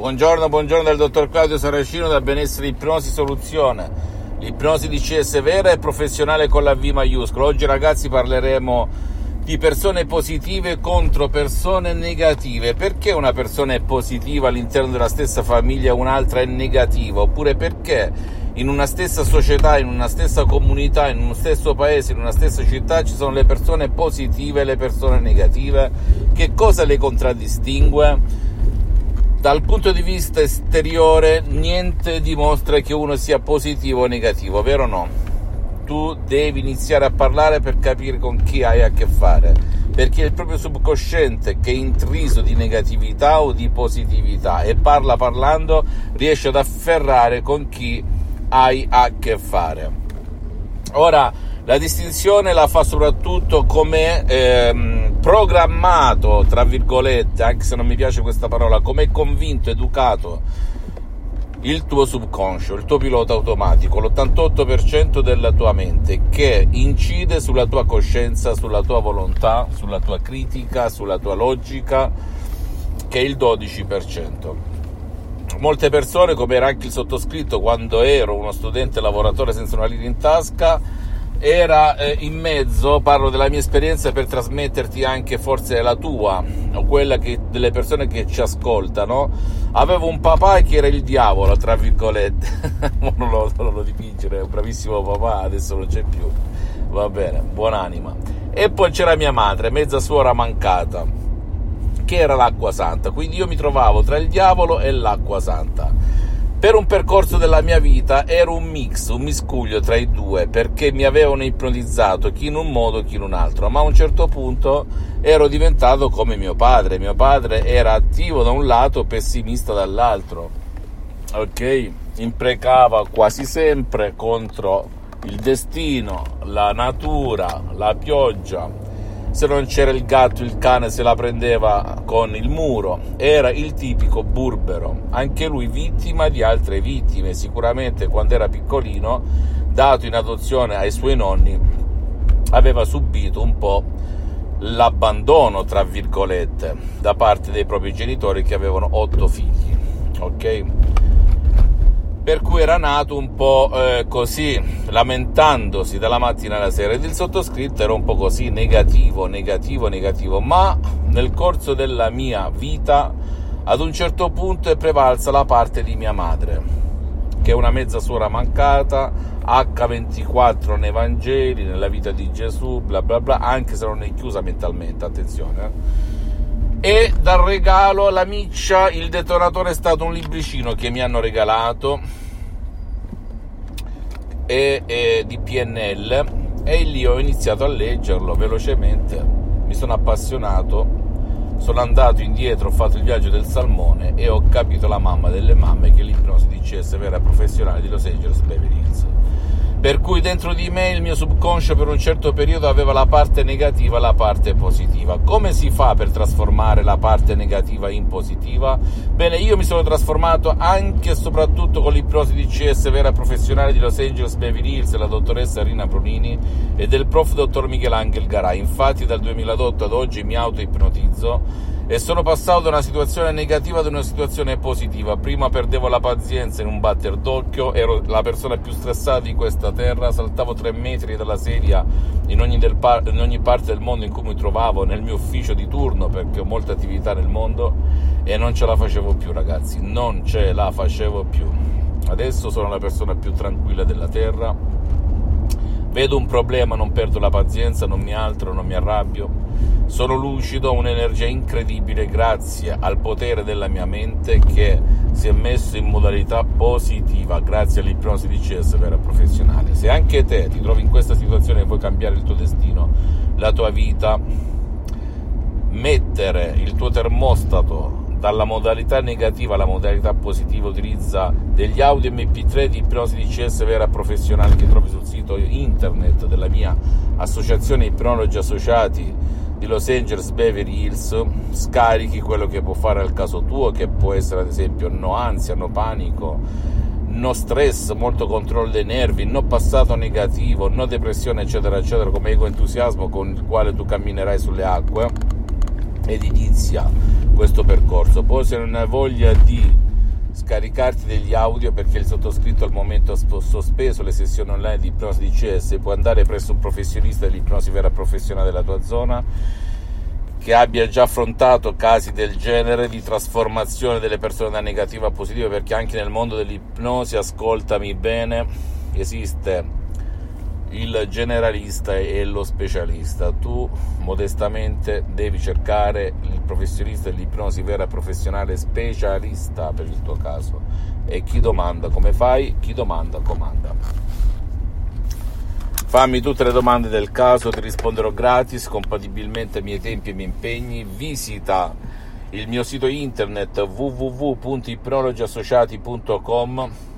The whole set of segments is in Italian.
Buongiorno, buongiorno dal dottor Claudio Saracino da Benessere Ipnosi Soluzione. L'ipnosi di CS vera e professionale con la V maiuscola. Oggi ragazzi parleremo di persone positive contro persone negative. Perché una persona è positiva all'interno della stessa famiglia e un'altra è negativa? Oppure perché in una stessa società, in una stessa comunità, in uno stesso paese, in una stessa città ci sono le persone positive e le persone negative? Che cosa le contraddistingue? Dal punto di vista esteriore niente dimostra che uno sia positivo o negativo, vero o no? Tu devi iniziare a parlare per capire con chi hai a che fare, perché è il proprio subconsciente che è intriso di negatività o di positività e parla parlando riesce ad afferrare con chi hai a che fare. Ora, la distinzione la fa soprattutto come ehm, programmato, tra virgolette, anche se non mi piace questa parola, come convinto, educato il tuo subconscio, il tuo pilota automatico, l'88% della tua mente che incide sulla tua coscienza, sulla tua volontà, sulla tua critica, sulla tua logica, che è il 12%. Molte persone, come era anche il sottoscritto quando ero uno studente lavoratore senza una lira in tasca, era eh, in mezzo, parlo della mia esperienza per trasmetterti anche forse la tua o quella che, delle persone che ci ascoltano. Avevo un papà che era il diavolo, tra virgolette, non lo, non lo dipingere, è un bravissimo papà, adesso non c'è più, va bene, buonanima. E poi c'era mia madre, mezza suora mancata, che era l'acqua santa, quindi io mi trovavo tra il diavolo e l'acqua santa per un percorso della mia vita ero un mix, un miscuglio tra i due, perché mi avevano ipnotizzato chi in un modo, chi in un altro, ma a un certo punto ero diventato come mio padre. Mio padre era attivo da un lato, pessimista dall'altro. Ok? Imprecava quasi sempre contro il destino, la natura, la pioggia, se non c'era il gatto, il cane se la prendeva con il muro. Era il tipico burbero, anche lui vittima di altre vittime. Sicuramente quando era piccolino, dato in adozione ai suoi nonni, aveva subito un po' l'abbandono, tra virgolette, da parte dei propri genitori che avevano otto figli. Ok? Per cui era nato un po' eh, così, lamentandosi dalla mattina alla sera ed il sottoscritto era un po' così negativo, negativo, negativo, ma nel corso della mia vita ad un certo punto è prevalsa la parte di mia madre, che è una mezza suora mancata, H24 nei Vangeli, nella vita di Gesù, bla bla bla, anche se non è chiusa mentalmente, attenzione. Eh e dal regalo alla miccia il detonatore è stato un libricino che mi hanno regalato. E, e, di PNL e lì ho iniziato a leggerlo velocemente. Mi sono appassionato. Sono andato indietro ho fatto il viaggio del salmone e ho capito la mamma delle mamme che l'ipnosi CS vera professionale di Los Angeles Beverly Hills per cui dentro di me il mio subconscio per un certo periodo aveva la parte negativa e la parte positiva. Come si fa per trasformare la parte negativa in positiva? Bene, io mi sono trasformato anche e soprattutto con l'ipnosi di CS vera professionale di Los Angeles Beverly Hills della dottoressa Rina Brunini e del prof dottor Michelangelo Garay. Infatti dal 2008 ad oggi mi auto-ipnotizzo e sono passato da una situazione negativa ad una situazione positiva. Prima perdevo la pazienza in un batter d'occhio, ero la persona più stressata di questa terra, saltavo tre metri dalla sedia in ogni, par- in ogni parte del mondo in cui mi trovavo, nel mio ufficio di turno, perché ho molte attività nel mondo e non ce la facevo più ragazzi, non ce la facevo più. Adesso sono la persona più tranquilla della terra, vedo un problema, non perdo la pazienza, non mi altro, non mi arrabbio sono lucido, ho un'energia incredibile grazie al potere della mia mente che si è messo in modalità positiva grazie all'ipnosi di CS vera professionale. Se anche te ti trovi in questa situazione e vuoi cambiare il tuo destino, la tua vita, mettere il tuo termostato dalla modalità negativa alla modalità positiva utilizza degli audio mp3 di ipnosi di CS vera professionale che trovi sul sito internet della mia associazione ipnologi associati di Los Angeles Beverly Hills scarichi quello che può fare al caso tuo, che può essere ad esempio no ansia, no panico, no stress, molto controllo dei nervi, no passato negativo, no depressione, eccetera, eccetera, come ego entusiasmo con il quale tu camminerai sulle acque ed inizia questo percorso. Poi se non hai voglia di scaricarti degli audio perché il sottoscritto al momento ha sospeso le sessioni online di ipnosi di CS, puoi andare presso un professionista dell'ipnosi vera professionale della tua zona. Che abbia già affrontato casi del genere di trasformazione delle persone da negativa a positiva perché anche nel mondo dell'ipnosi, ascoltami bene, esiste il generalista e lo specialista. Tu modestamente devi cercare il professionista dell'ipnosi vera professionale specialista per il tuo caso. E chi domanda come fai? Chi domanda comanda. Fammi tutte le domande del caso, ti risponderò gratis, compatibilmente ai miei tempi e ai miei impegni. Visita il mio sito internet www.ipnologiassociati.com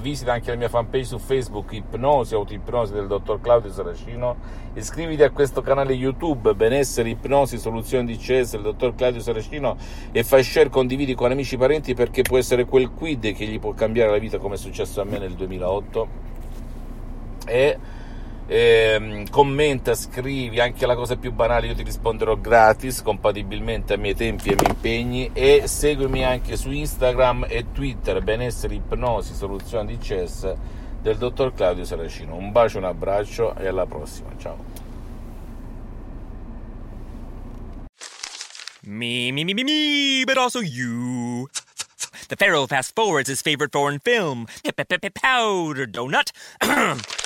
visita anche la mia fanpage su Facebook Ipnosi Autoipnosi del dottor Claudio Saracino iscriviti a questo canale YouTube Benessere Ipnosi Soluzioni di CS del dottor Claudio Saracino e fai share, condividi con amici e parenti perché può essere quel quid che gli può cambiare la vita come è successo a me nel 2008 e eh, commenta, scrivi anche la cosa più banale, io ti risponderò gratis, compatibilmente ai miei tempi e ai miei impegni e seguimi anche su Instagram e Twitter, benessere, ipnosi, soluzioni di CES del dottor Claudio Saracino. Un bacio, un abbraccio e alla prossima, ciao. Me, me, me, me, me, but also you. The Pharaoh fast forwards his favorite foreign film, Powder Donut.